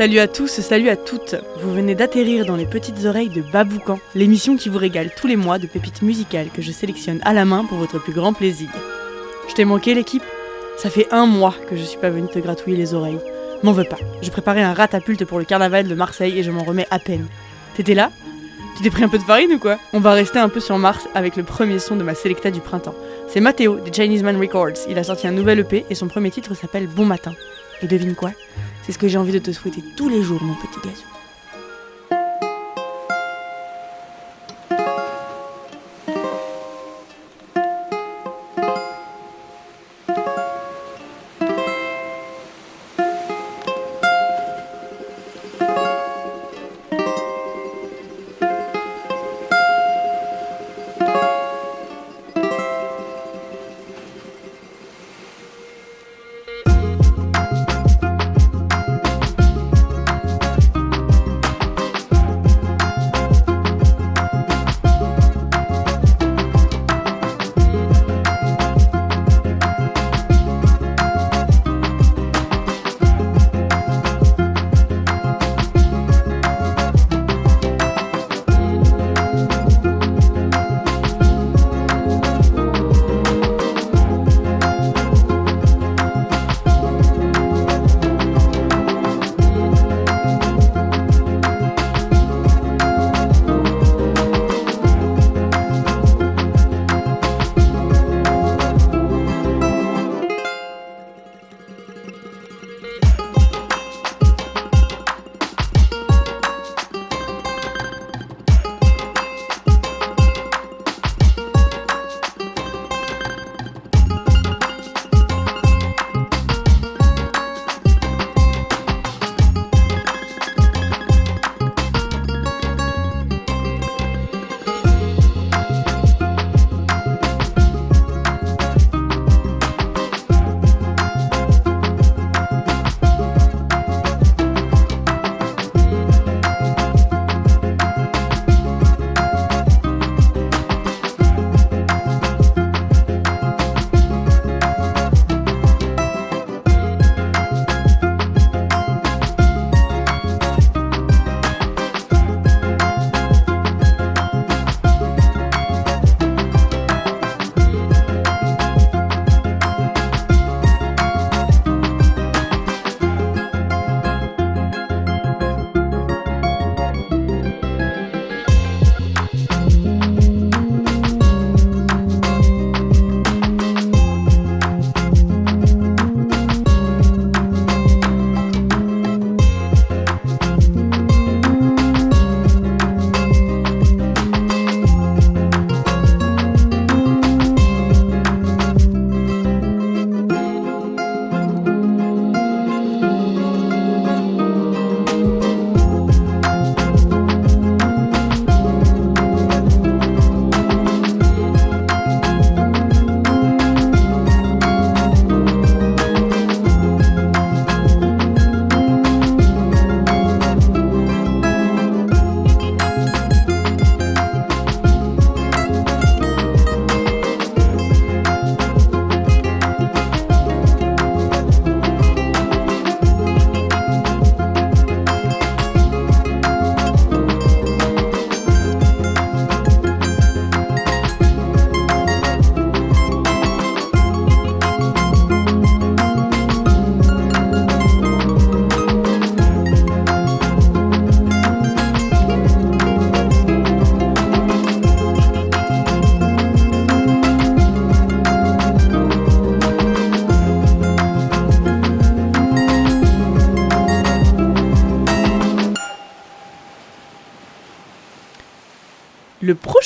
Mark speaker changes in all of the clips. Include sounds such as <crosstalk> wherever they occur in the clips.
Speaker 1: Salut à tous, salut à toutes. Vous venez d'atterrir dans les petites oreilles de Baboucan, l'émission qui vous régale tous les mois de pépites musicales que je sélectionne à la main pour votre plus grand plaisir. Je t'ai manqué l'équipe Ça fait un mois que je suis pas venue te gratouiller les oreilles. M'en veux pas, je préparais un ratapulte pour le carnaval de Marseille et je m'en remets à peine. T'étais là? Tu t'es pris un peu de farine ou quoi? On va rester un peu sur Mars avec le premier son de ma sélecta du printemps. C'est Matteo des Chinese Man Records. Il a sorti un nouvel EP et son premier titre s'appelle Bon Matin. Et devine quoi? C'est ce que j'ai envie de te souhaiter tous les jours, mon petit gazou.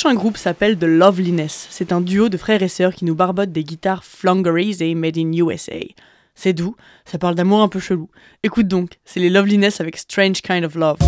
Speaker 1: Prochain groupe s'appelle The Loveliness. C'est un duo de frères et sœurs qui nous barbotent des guitares Flungaries et Made in USA. C'est doux, ça parle d'amour un peu chelou. Écoute donc, c'est les Loveliness avec Strange Kind of Love.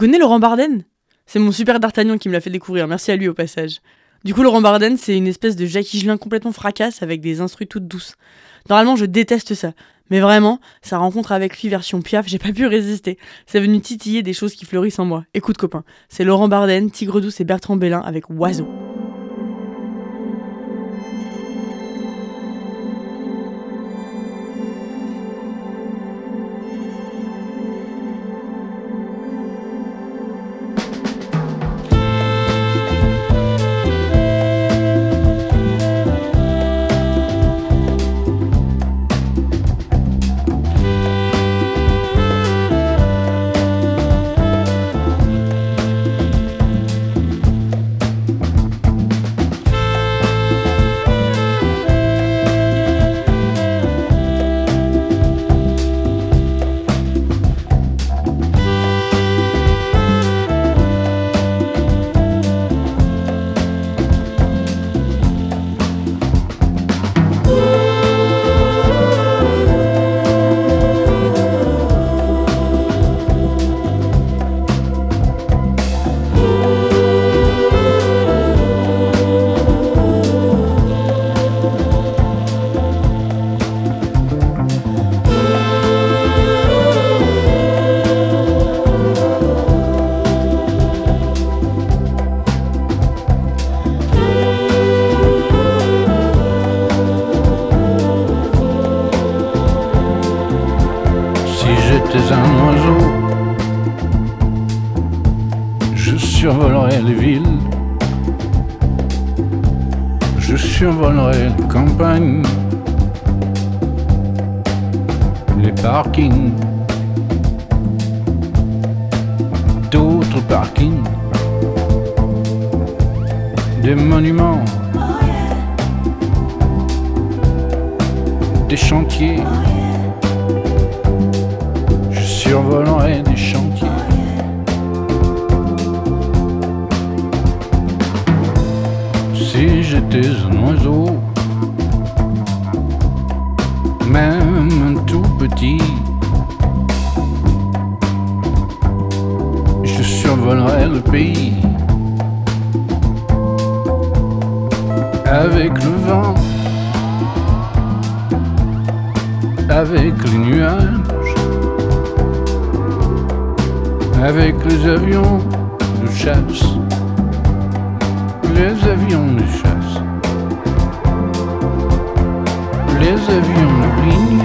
Speaker 1: Connais Laurent Barden C'est mon super d'Artagnan qui me l'a fait découvrir, merci à lui au passage. Du coup, Laurent Barden, c'est une espèce de Jackie Gelin complètement fracasse avec des instrus toutes douces. Normalement, je déteste ça. Mais vraiment, sa rencontre avec lui version Piaf, j'ai pas pu résister. C'est venu titiller des choses qui fleurissent en moi. Écoute copain, c'est Laurent Barden, Tigre Douce et Bertrand Bellin avec Oiseau.
Speaker 2: Avec les nuages, avec les avions de chasse, les avions de chasse les avions de ligne.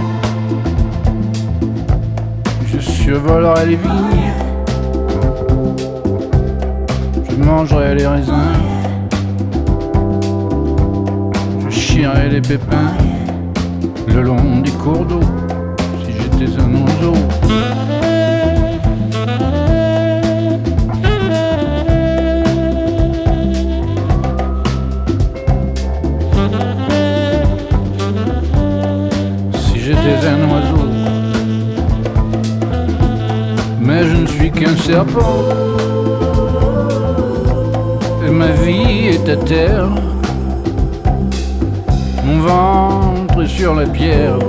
Speaker 2: Je survolerai les vignes. Je mangerai les raisins. Je chierai les pépins le long des cours d'eau si j'étais un oiseau. Mais je ne suis qu'un serpent. Et ma vie est à terre. Mon ventre est sur la pierre.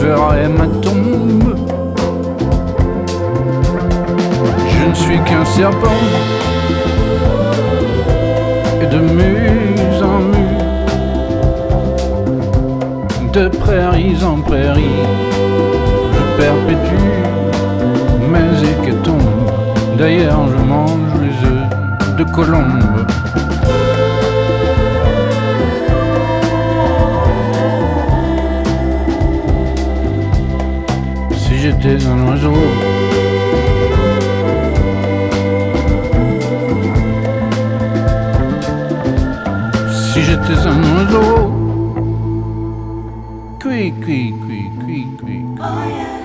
Speaker 2: Ferai ma tombe. Je ne suis qu'un serpent. Et de muse en muse de prairies en prairies, je perpétue mes hécatombes. D'ailleurs, je mange les œufs de colombe. J'étais un oiseau, si j'étais un oiseau, Cui, cui, cui, cui, cui. Oh yeah.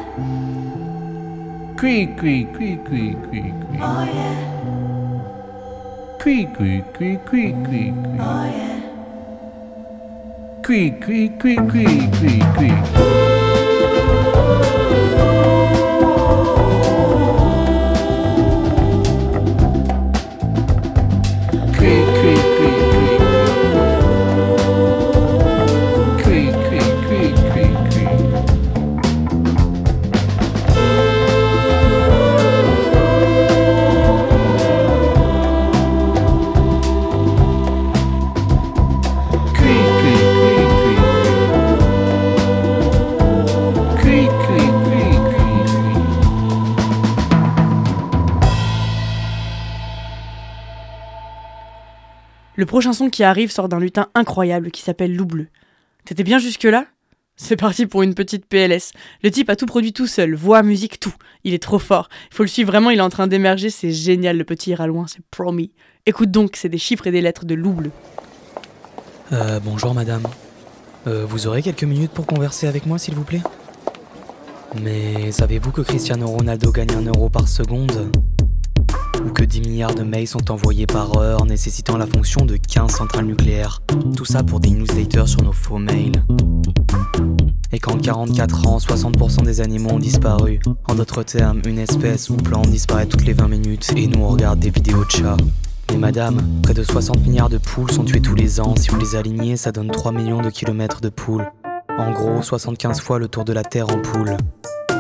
Speaker 2: Cui, cui, cui, cui, cui, cui. Oh yeah. Cui, cui, cui, cui, cui, cui. Oh yeah. Cui, cui, cui, cui, cui, cui.
Speaker 1: Prochain son qui arrive sort d'un lutin incroyable qui s'appelle Loup Bleu. T'étais bien jusque-là? C'est parti pour une petite PLS. Le type a tout produit tout seul, voix, musique, tout. Il est trop fort. Il faut le suivre vraiment, il est en train d'émerger, c'est génial, le petit ira loin, c'est promis. Écoute donc, c'est des chiffres et des lettres de Loup.
Speaker 3: Euh, bonjour madame. Euh, vous aurez quelques minutes pour converser avec moi, s'il vous plaît? Mais savez-vous que Cristiano Ronaldo gagne un euro par seconde? Que 10 milliards de mails sont envoyés par heure, nécessitant la fonction de 15 centrales nucléaires Tout ça pour des newsletters sur nos faux mails. Et qu'en 44 ans, 60% des animaux ont disparu. En d'autres termes, une espèce ou plante disparaît toutes les 20 minutes et nous on regarde des vidéos de chats. Mais madame, près de 60 milliards de poules sont tuées tous les ans. Si vous les alignez, ça donne 3 millions de kilomètres de poules. En gros, 75 fois le tour de la Terre en poule.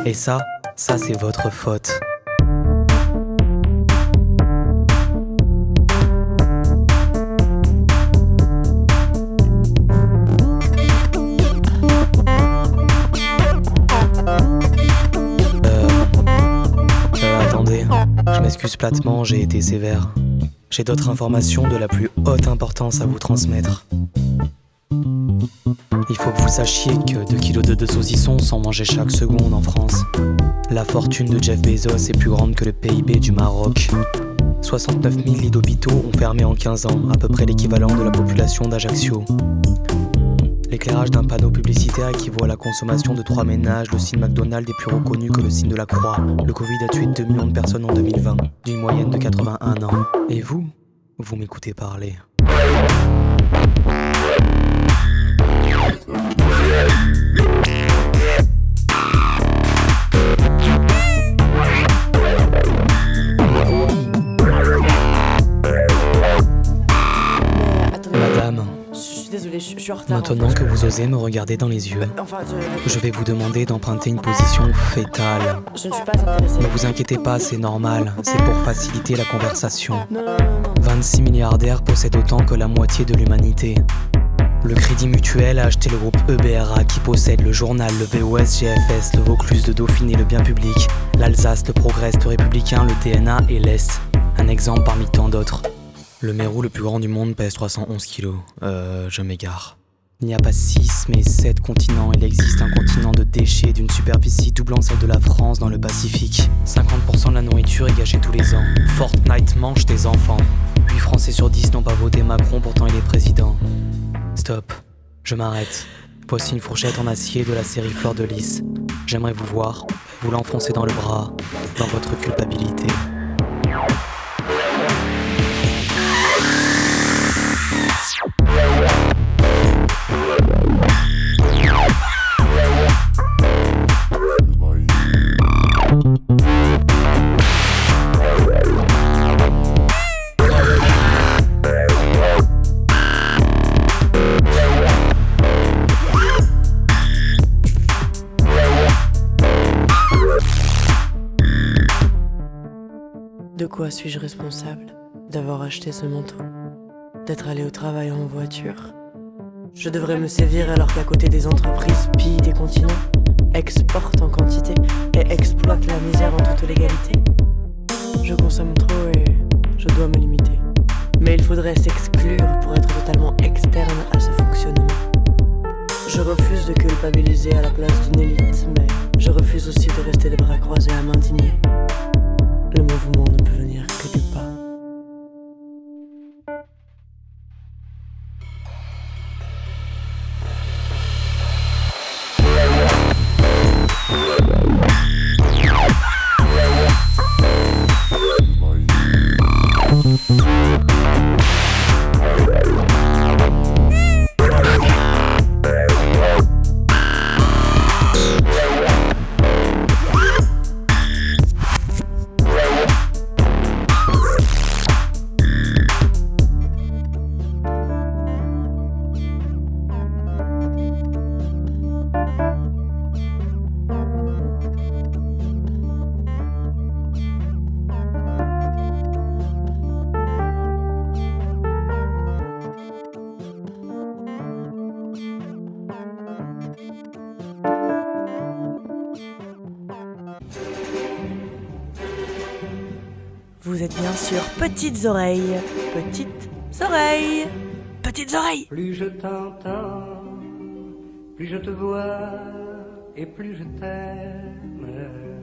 Speaker 3: Et ça, ça c'est votre faute. M'excuse platement, j'ai été sévère. J'ai d'autres informations de la plus haute importance à vous transmettre. Il faut que vous sachiez que 2 kilos de deux saucissons sont mangés chaque seconde en France. La fortune de Jeff Bezos est plus grande que le PIB du Maroc. 69 000 lits d'hôpitaux ont fermé en 15 ans, à peu près l'équivalent de la population d'Ajaccio. L'éclairage d'un panneau publicitaire équivaut à la consommation de trois ménages. Le signe McDonald's est plus reconnu que le signe de la croix. Le Covid a tué 2 millions de personnes en 2020, d'une moyenne de 81 ans. Et vous Vous m'écoutez parler. Madame,
Speaker 1: désolée, je je suis en retard.
Speaker 3: maintenant
Speaker 1: en fait.
Speaker 3: que vous osez me regarder dans les yeux,
Speaker 1: Enfin, je,
Speaker 3: je vais vous demander d'emprunter une position fétale.
Speaker 1: je ne suis pas intéressée.
Speaker 3: Ne vous inquiétez pas, c'est normal, c'est pour faciliter la conversation.
Speaker 1: Non, non, non, non.
Speaker 3: 26 milliardaires possèdent autant que la moitié de l'humanité. Le Crédit Mutuel a acheté le groupe EBRA qui possède le journal, le VOS GFS, le Vaucluse de Dauphiné, le Bien Public, l'Alsace, le Progrès, le Républicain, le DNA et l'Est. Un exemple parmi tant d'autres. Le Mérou le plus grand du monde pèse 311 kilos. Euh, je m'égare. Il n'y a pas 6 mais 7 continents. Il existe un continent de déchets d'une superficie doublant celle de la France dans le Pacifique. 50% de la nourriture est gâchée tous les ans. Fortnite mange tes enfants. 8 Français sur 10 n'ont pas voté Macron, pourtant il est président. Stop, je m'arrête. Voici une fourchette en acier de la série Fleur de Lys. J'aimerais vous voir, vous l'enfoncer dans le bras, dans votre culpabilité.
Speaker 1: Quoi suis-je responsable D'avoir acheté ce manteau D'être allé au travail en voiture? Je devrais me sévir alors qu'à côté des entreprises pillent des continents, exportent en quantité et exploitent la misère en toute légalité. Je consomme trop et je dois me limiter. Mais il faudrait s'exclure pour être totalement externe à ce fonctionnement. Je refuse de culpabiliser à la place d'une élite, mais je refuse aussi de rester les bras croisés à m'indigner. Le mouvement ne peut venir que du bas. Petites oreilles, petites oreilles. Petites oreilles.
Speaker 4: Plus je t'entends, plus je te vois et plus je t'aime.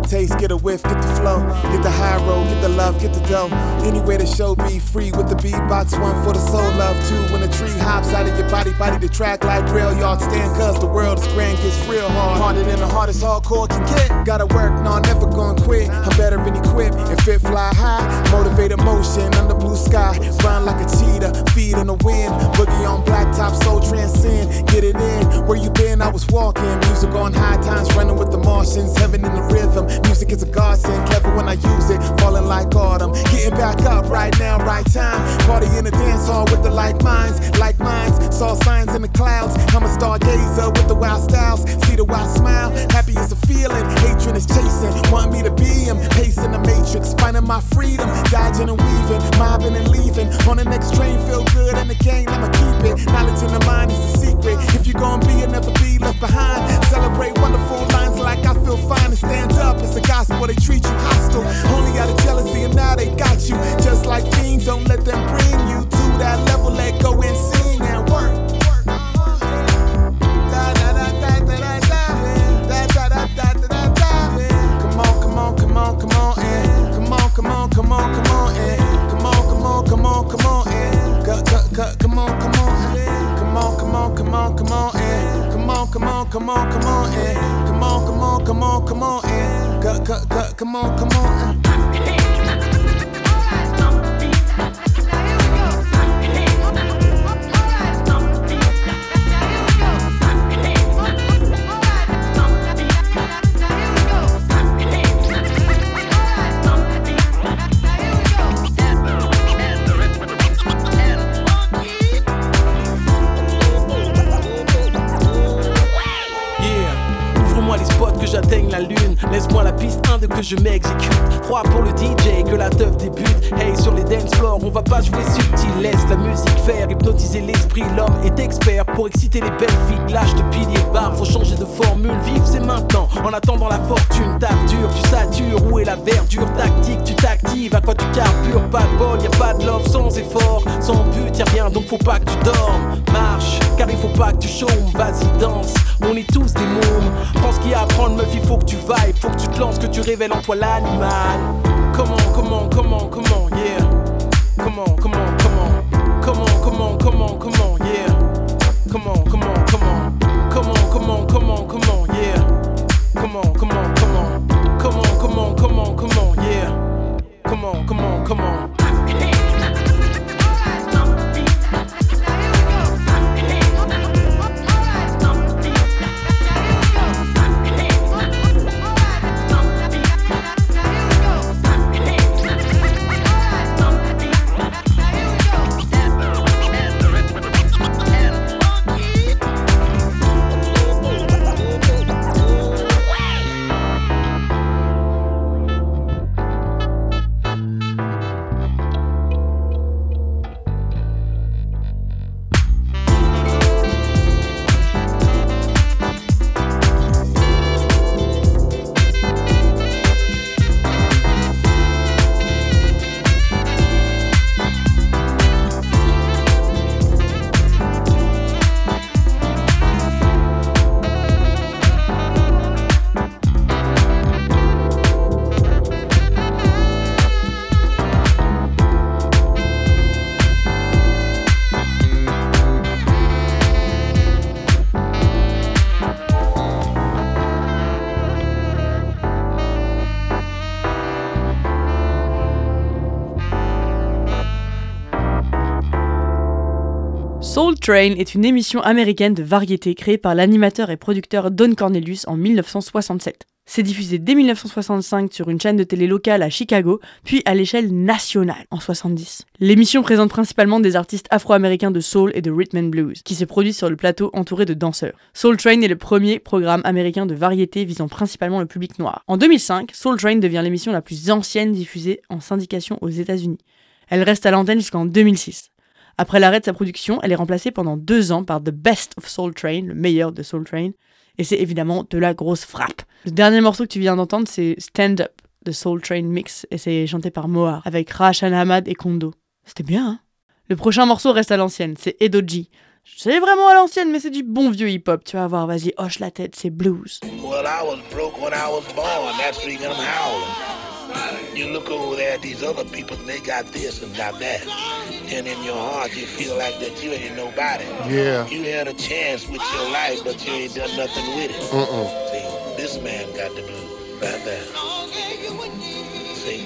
Speaker 5: A taste, get a whiff, get the flow, get the high road, get the love, get the dough. Anyway, the show be free with the beatbox, one for the soul love, two when the tree hops out of your body, body the track like rail yard stand, cause the world is grand, gets real hard. Harder than the hardest hardcore can get. Gotta work, no, I'm never gonna quit. I'm better than equipped and fit fly high. Motivated motion under blue sky, run like a cheetah, feet in the wind. Boogie on blacktop, so transcend. Get it in, where you been? I was walking, music on high times, running with the Martians, heaven in the rhythm. Music is a godsend, clever when I use it. Falling like autumn, getting back up right now, right time. Party in the dance hall with the like minds, like minds. Saw signs in the clouds. I'm a stargazer with the wild styles. See the wild smile, happy is a feeling. Hatred is chasing, want me to be him. Pacing the matrix, finding my freedom. Dodging and weaving, mobbing and leaving. On the next train, feel good and game, I'ma keep it. Knowledge in the mind is the secret. If you're gonna be, you'll never be left behind. Celebrate wonderful lines like I feel fine and stand up. It's a gospel, they treat you hostile. Only out of jealousy, and now they got you. Just like fiends, don't let them bring you to that level. Let go and sing and work. Come on, come on, come on, come on, and come on, come on, come on, come on, and come on, come on, come on, come on, and come on, come on, come on, come on, come on, come on, and come on, come on, come on, come on, and come on, come on, come on, come on, come on, come on.
Speaker 6: On va pas jouer subtil. Laisse la musique faire, hypnotiser l'esprit. L'homme est expert pour exciter les belles filles. Lâche de piliers bar, faut changer de formule. Vive, c'est maintenant. En attendant la fortune, dur, tu satures. Où est la verdure tactique? Tu t'actives, à quoi tu carbures? Pas de bol, y a pas de love sans effort. Sans but, y'a rien, donc faut pas que tu dormes. Marche, car il faut pas que tu chômes. Vas-y, danse, on est tous des mômes. Prends ce qu'il y a à prendre, meuf, il faut que tu vailles. Faut que tu te lances, que tu révèles en toi l'animal. Comment, comment, comment,
Speaker 1: Train est une émission américaine de variété créée par l'animateur et producteur Don Cornelius en 1967. C'est diffusé dès 1965 sur une chaîne de télé locale à Chicago, puis à l'échelle nationale en 70. L'émission présente principalement des artistes afro-américains de soul et de rhythm and blues, qui se produisent sur le plateau entouré de danseurs. Soul Train est le premier programme américain de variété visant principalement le public noir. En 2005, Soul Train devient l'émission la plus ancienne diffusée en syndication aux États-Unis. Elle reste à l'antenne jusqu'en 2006. Après l'arrêt de sa production, elle est remplacée pendant deux ans par The Best of Soul Train, le meilleur de Soul Train, et c'est évidemment de la grosse frappe. Le dernier morceau que tu viens d'entendre, c'est Stand Up de Soul Train Mix, et c'est chanté par Moar, avec Rashan Hamad et Kondo. C'était bien, hein? Le prochain morceau reste à l'ancienne, c'est Edoji. C'est vraiment à l'ancienne, mais c'est du bon vieux hip-hop. Tu vas voir, vas-y, hoche la tête, c'est blues.
Speaker 7: Well, I was broke when I was born. That's You look over there at these other people, and they got this and got that. And in your heart, you feel like that you ain't nobody.
Speaker 5: Yeah.
Speaker 7: You had a chance with your life, but you ain't done nothing with it.
Speaker 5: Uh-uh.
Speaker 7: See, this man got the blues right there. See,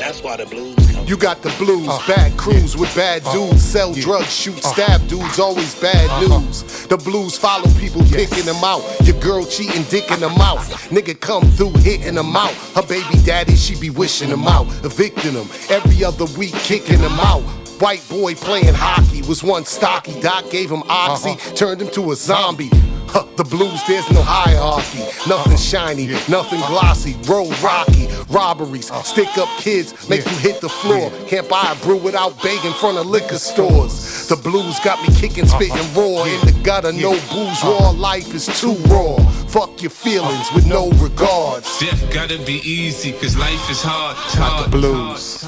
Speaker 7: that's why the blues.
Speaker 8: You got the blues, uh-huh. bad crews with bad uh-huh. dudes, sell drugs, shoot, uh-huh. stab dudes, always bad news. The blues follow people picking them out. Your girl cheating, dick in the mouth. Nigga come through hitting them out. Her baby daddy, she be wishing them out, evicting them. Every other week, kicking them out. White boy playing hockey was one stocky. Doc gave him oxy, turned him to a zombie. Huh, the blues, there's no hierarchy. Nothing uh-huh. shiny, nothing uh-huh. glossy. Roll rocky, robberies, uh-huh. stick up kids, make you hit the floor. Can't buy a brew without begging in front of liquor stores. The blues got me kicking, spitting raw. In the gutter, no booze, raw life is too raw. Fuck your feelings with no regards.
Speaker 9: Death gotta be easy, cause life is hard.
Speaker 8: Got the blues.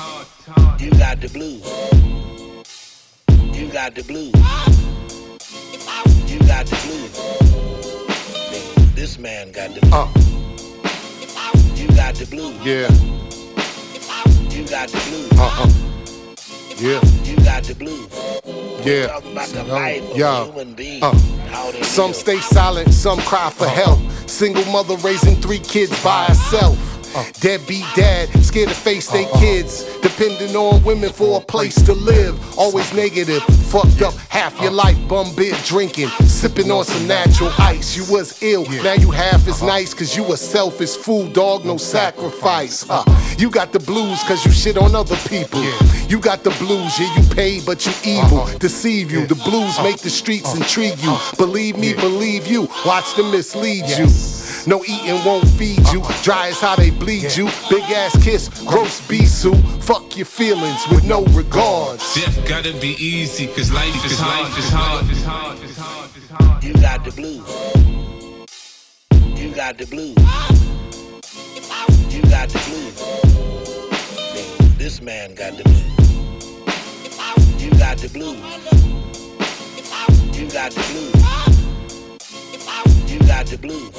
Speaker 7: You got the blues. You got the blues. You got the blues. This man got the blues.
Speaker 8: Uh,
Speaker 7: You got the blues.
Speaker 8: yeah,
Speaker 7: You got the blues.
Speaker 8: uh huh. Yeah,
Speaker 7: You got the blues.
Speaker 8: yeah.
Speaker 7: Talk about the life of
Speaker 8: Yeah. Uh. Some stay silent, some cry for help. Single mother raising three kids by herself. Deadbeat dad, scared to face their uh-uh. kids. Depending on women for a place to live. Always negative, fucked up half your uh. life. Bum beer drinking, sipping on some natural ice. You was ill, now you half as uh-huh. nice. Cause you a selfish fool, dog, no sacrifice. Uh. uh, you got the blues cause you shit on other people. You got the blues, yeah, you paid, but you evil. Uh-huh. Deceive you, the blues uh. make the streets uh-huh. intrigue you. Believe me, believe you, watch them mislead you. No eating won't feed you. Uh-huh. Dry as how they bleed you. Big ass kiss, gross bisou. Fuck your feelings with no regards.
Speaker 9: Death gotta be easy, cause life is hard. Life is hard. Is hard. Is hard. Is hard.
Speaker 7: You got the blues. You got the blues. You got the blues. This man got the blues. You got the blues. You got the blues. You got the blues.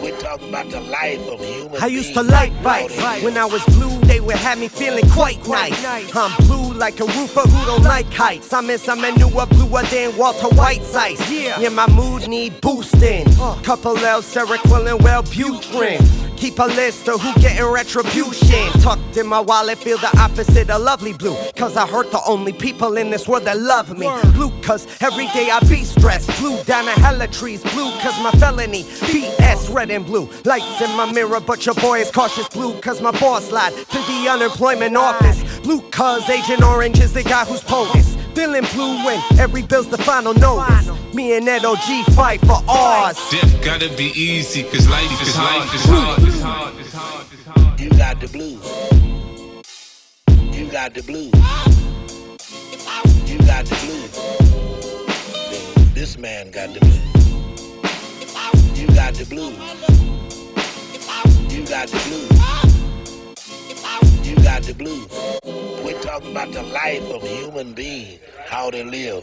Speaker 7: We're talking about the life of human
Speaker 10: I used to like
Speaker 7: How
Speaker 10: bites.
Speaker 7: they live.
Speaker 10: When I was blue, they would have me feeling quite nice. I'm blue like a roofer who don't like heights. I'm in some newer, bluer than Walter White's ice. Yeah, my mood need boosting. Uh. Couple L, Seroquel and Wellbutrin. Keep a list of who getting retribution. Tucked in my wallet, feel the opposite of lovely blue. Cause I hurt the only people in this world that love me. Blue, cause every day I be stressed. Blue down a hella trees. Blue, cause my felony. BS, red and blue. Lights in my mirror, but your boy is cautious. Blue, cause my boss lied to the unemployment office. Blue, cause Agent Orange is the guy who's POTUS. Feeling blue when every bill's the final notice. Me and Ed OG fight for ours.
Speaker 9: Death gotta be easy, cause life is. Life is hard. Hard.
Speaker 7: You got the blues. You got the blues. You got the blues. This man got the blues. You got the blues. You got the blues. You got the blues. We're talking about the life of a human being, how they live.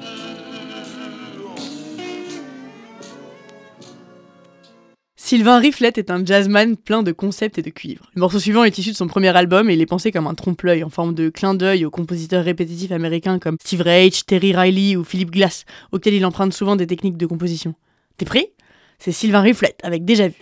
Speaker 1: Sylvain Riflet est un jazzman plein de concepts et de cuivre. Le morceau suivant est issu de son premier album et il est pensé comme un trompe-l'œil en forme de clin d'œil aux compositeurs répétitifs américains comme Steve Reich, Terry Riley ou Philip Glass, auxquels il emprunte souvent des techniques de composition. T'es prêt? C'est Sylvain Riflet avec Déjà vu.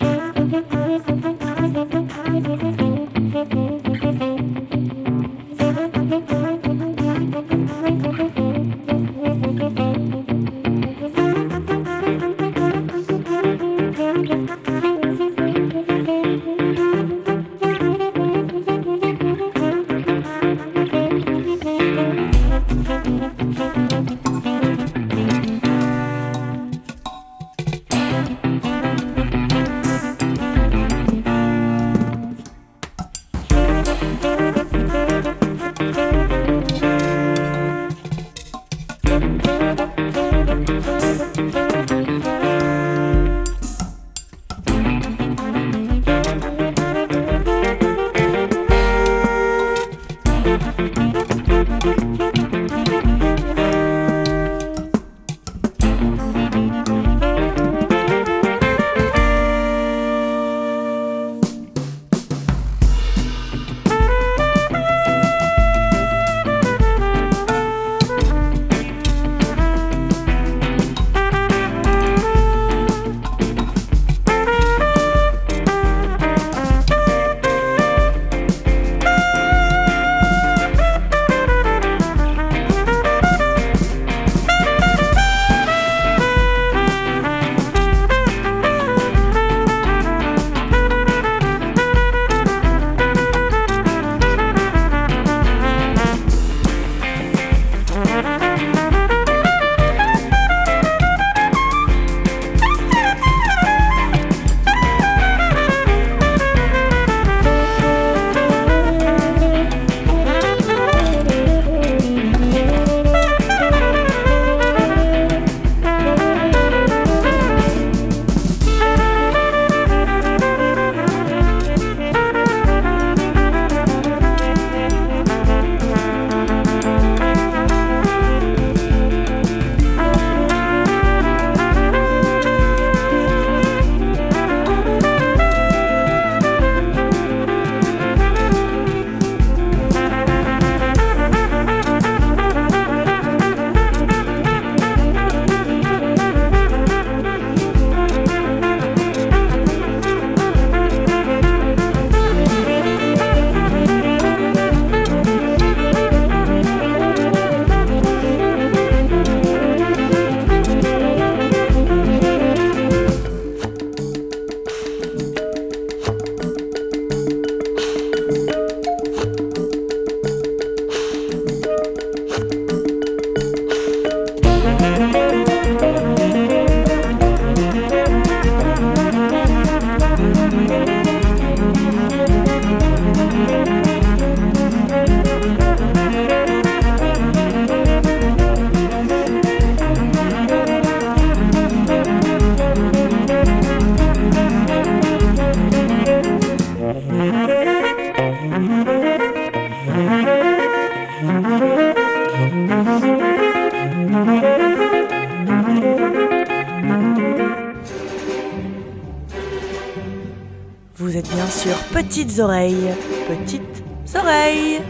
Speaker 1: Petites oreilles, petites oreilles,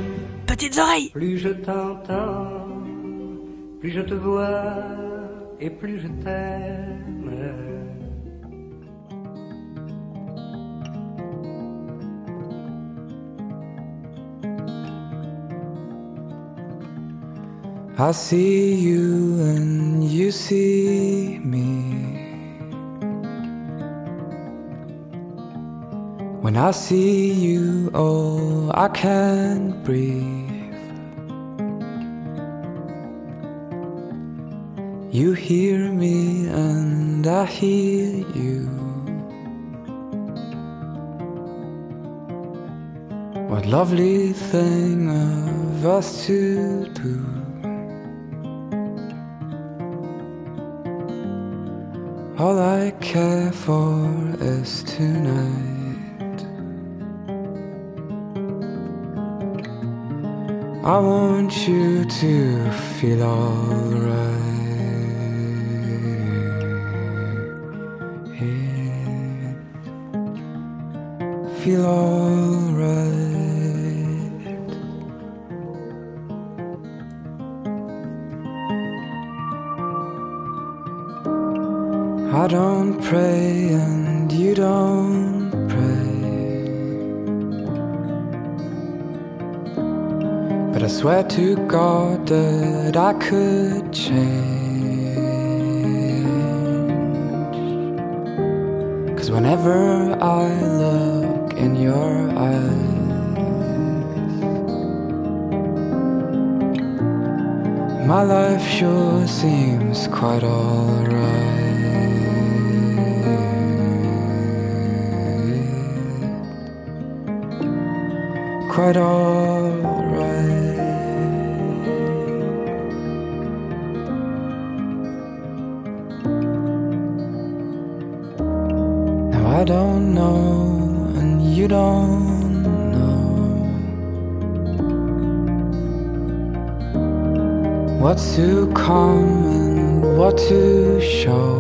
Speaker 1: petites oreilles.
Speaker 4: Plus je t'entends, plus je te vois et plus je t'aime.
Speaker 11: I see you and you see I see you, oh, I can't breathe. You hear me and I hear you. What lovely thing of us to do. All I care for is tonight. I want you to feel alright. Yeah. Feel alright. I don't pray and you don't swear to God that I could change. Cause whenever I look in your eyes, my life sure seems quite alright. Quite alright. To come and what to show.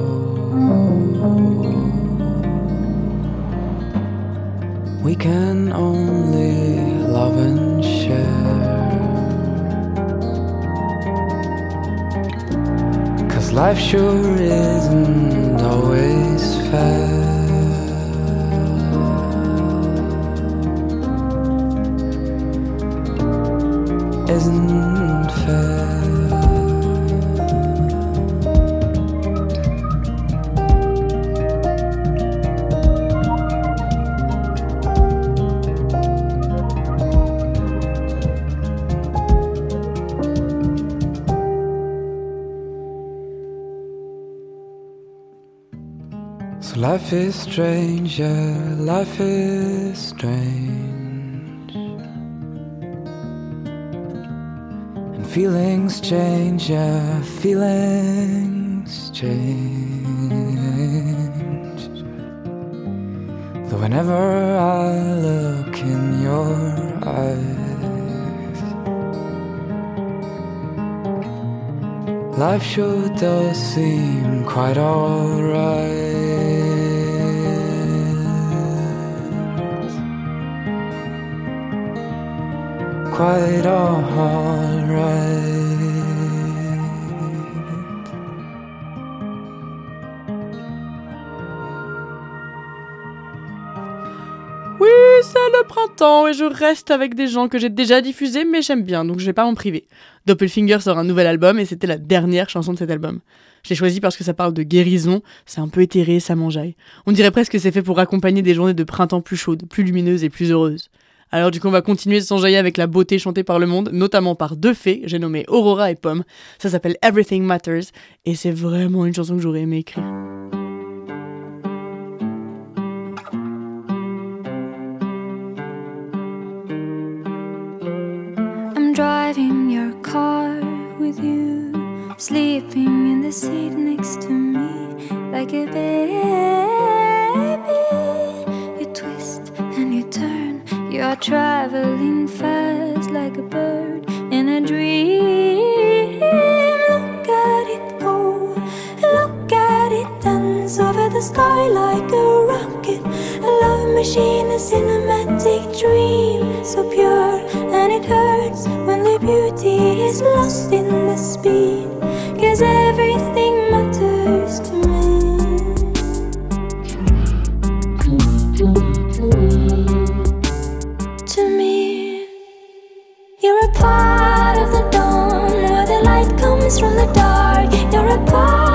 Speaker 11: We can only love and share. Cause life sure isn't always fair. Isn't life is strange, yeah, life is strange. And feelings change, yeah, feelings change. Though whenever I look in your eyes, life sure does seem quite alright.
Speaker 1: Oui, c'est le printemps et je reste avec des gens que j'ai déjà diffusés, mais j'aime bien, donc je vais pas m'en priver. Doppelfinger sort un nouvel album et c'était la dernière chanson de cet album. Je l'ai choisi parce que ça parle de guérison, c'est un peu éthéré, ça m'enjaille. On dirait presque que c'est fait pour accompagner des journées de printemps plus chaudes, plus lumineuses et plus heureuses. Alors du coup, on va continuer de s'enjailler avec la beauté chantée par le monde, notamment par deux fées, j'ai nommé Aurora et Pomme. Ça s'appelle Everything Matters, et c'est vraiment une chanson que j'aurais aimé écrire.
Speaker 12: Are traveling fast like a bird in a dream. Look at it go, look at it dance over the sky like a rocket. A love machine, a cinematic dream, so pure and it hurts when the beauty is lost in the speed. Cause everything from the dark. You're a part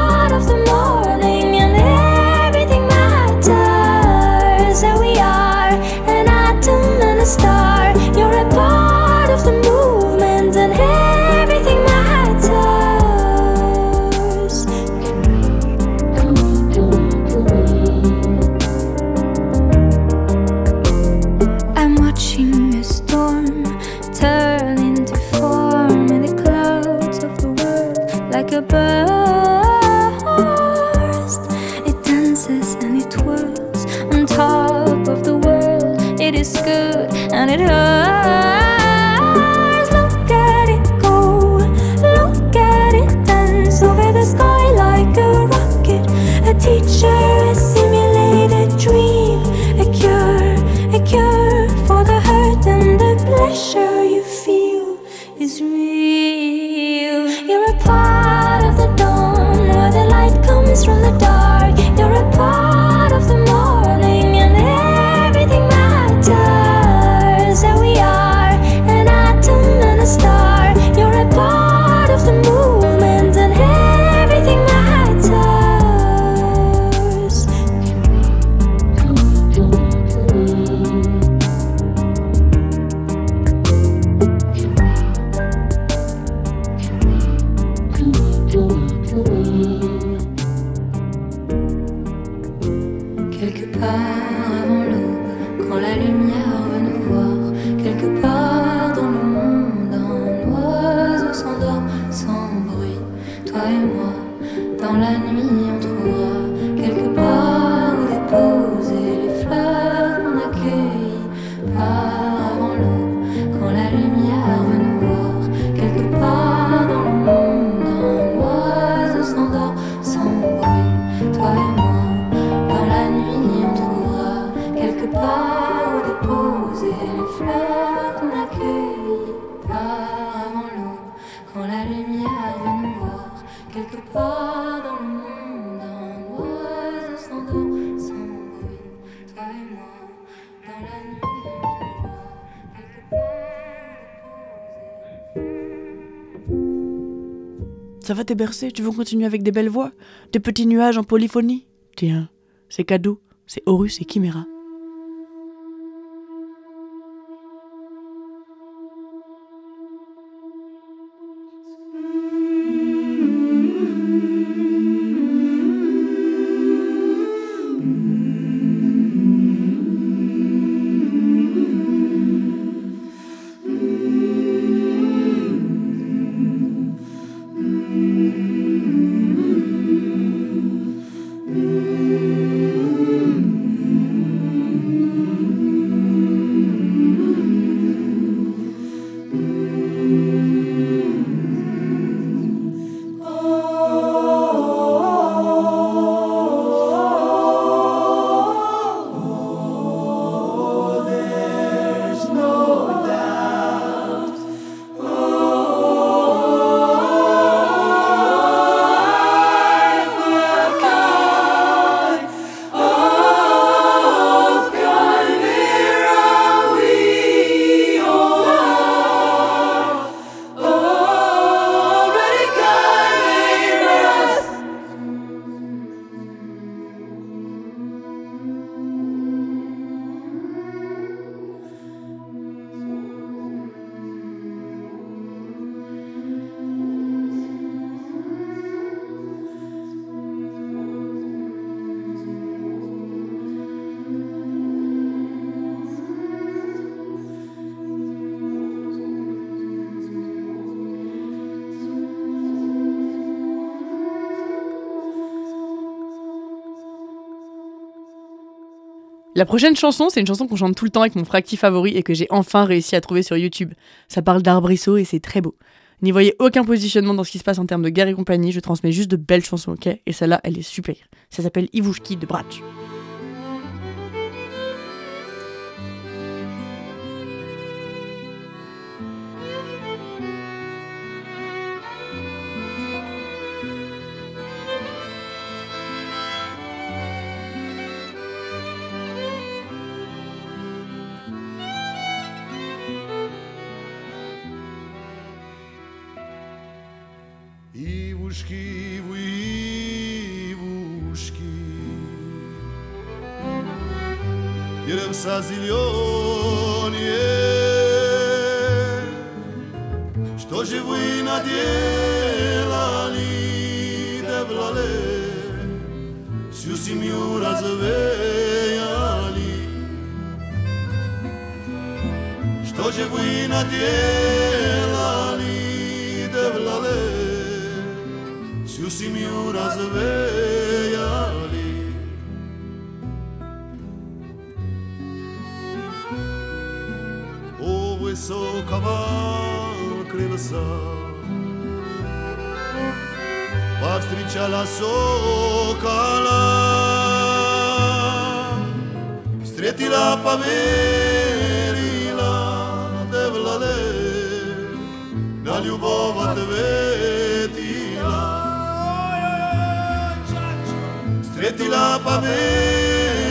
Speaker 1: T'es Tu veux continuer avec des belles voix Des petits nuages en polyphonie? Tiens, c'est cadeau. C'est Horus et Chimera. La prochaine chanson, c'est une chanson qu'on chante tout le temps avec mon fracti favori et que j'ai enfin réussi à trouver sur YouTube. Ça parle d'arbrisseau et c'est très beau. N'y voyez aucun positionnement dans ce qui se passe en termes de guerre et compagnie, je transmets juste de belles chansons, ok? Et celle-là, elle est super. Ça s'appelle Ivushki de busque,
Speaker 13: oui, busque. Eh. Tirem sa ziljonie, što je vi nadjelali, devlale, sju simju razvejali. Što je vi nadjelali, Всю семью развеяли О высокого крыльца Повстречала сокола Встретила, поверила, девлале На любовь ответила metti la pavè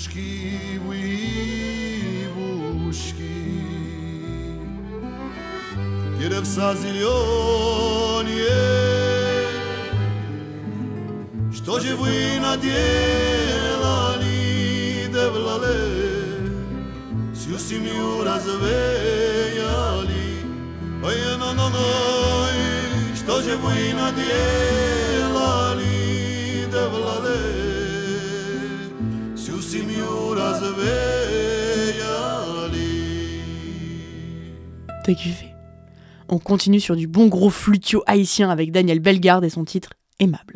Speaker 13: busque e busque Pierre saziljonie Što eh. je vojna djela ni devlale Sju si mi urazvejali Pa je eh. na nanoj Što je vojna djela
Speaker 1: T'as kiffé On continue sur du bon gros flutio haïtien avec Daniel Bellegarde et son titre Aimable.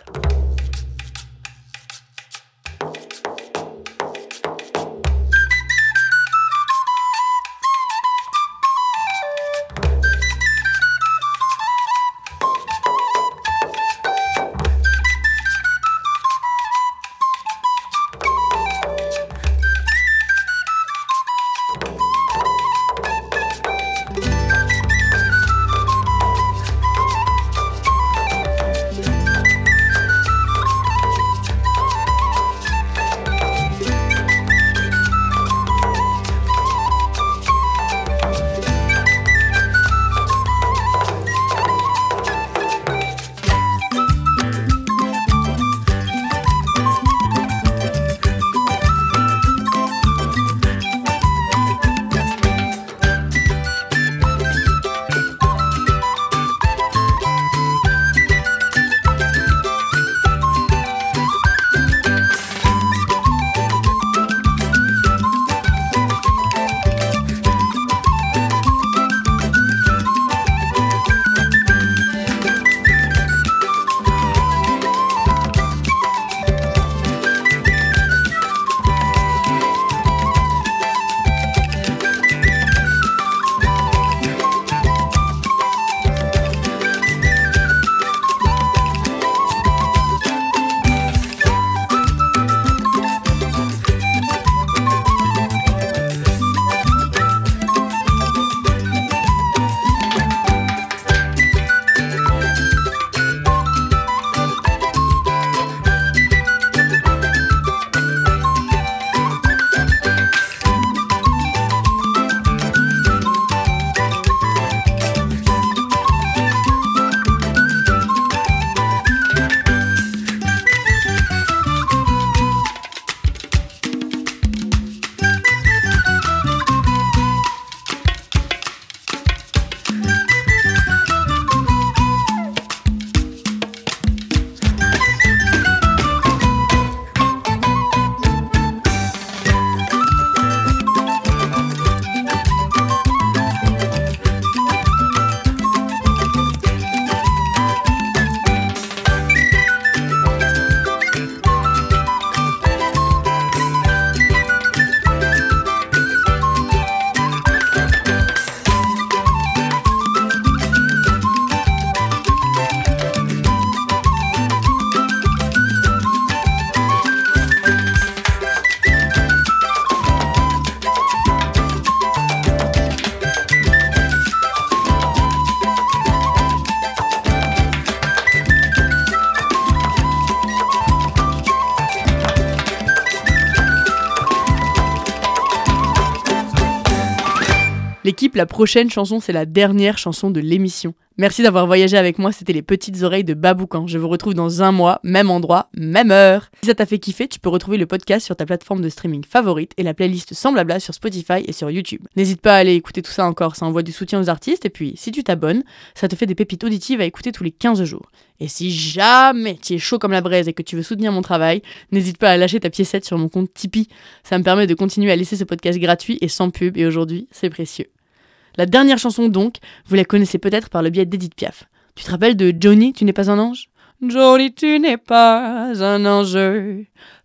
Speaker 1: La prochaine chanson, c'est la dernière chanson de l'émission. Merci d'avoir voyagé avec moi, c'était les petites oreilles de Baboucan. Je vous retrouve dans un mois, même endroit, même heure. Si ça t'a fait kiffer, tu peux retrouver le podcast sur ta plateforme de streaming favorite et la playlist sans blabla sur Spotify et sur YouTube. N'hésite pas à aller écouter tout ça encore, ça envoie du soutien aux artistes et puis si tu t'abonnes, ça te fait des pépites auditives à écouter tous les 15 jours. Et si jamais tu es chaud comme la braise et que tu veux soutenir mon travail, n'hésite pas à lâcher ta piécette sur mon compte Tipeee. Ça me permet de continuer à laisser ce podcast gratuit et sans pub et aujourd'hui, c'est précieux. La dernière chanson donc, vous la connaissez peut-être par le biais d'Edith Piaf. Tu te rappelles de Johnny, tu n'es pas un ange? Johnny, tu n'es pas un ange.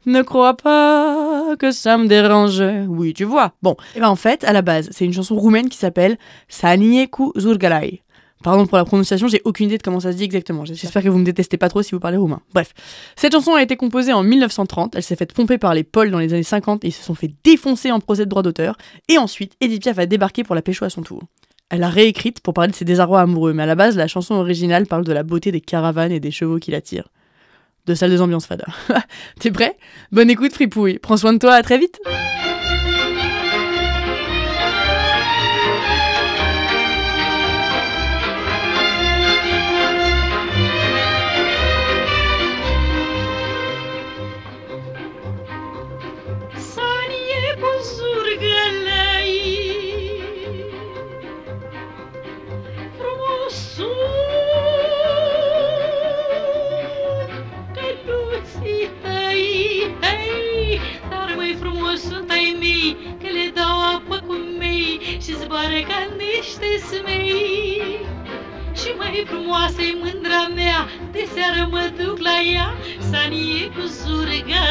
Speaker 1: Ne crois pas que ça me dérange. Oui, tu vois. Bon, et ben en fait, à la base, c'est une chanson roumaine qui s'appelle Sanieku Zurgalai. Pardon pour la prononciation, j'ai aucune idée de comment ça se dit exactement. J'espère que vous me détestez pas trop si vous parlez roumain. Bref, cette chanson a été composée en 1930. Elle s'est faite pomper par les Pauls dans les années 50 et ils se sont fait défoncer en procès de droit d'auteur. Et ensuite, Edith Piaf a débarqué pour la pécho à son tour. Elle l'a réécrite pour parler de ses désarrois amoureux, mais à la base, la chanson originale parle de la beauté des caravanes et des chevaux qui l'attirent. De salles des ambiances fada. <laughs> T'es prêt? Bonne écoute, fripouille. Prends soin de toi, à très vite
Speaker 14: Și zboară ca niște smei. Și mai frumoasă e mândra mea De seară mă duc la ea Sanie cu zurga.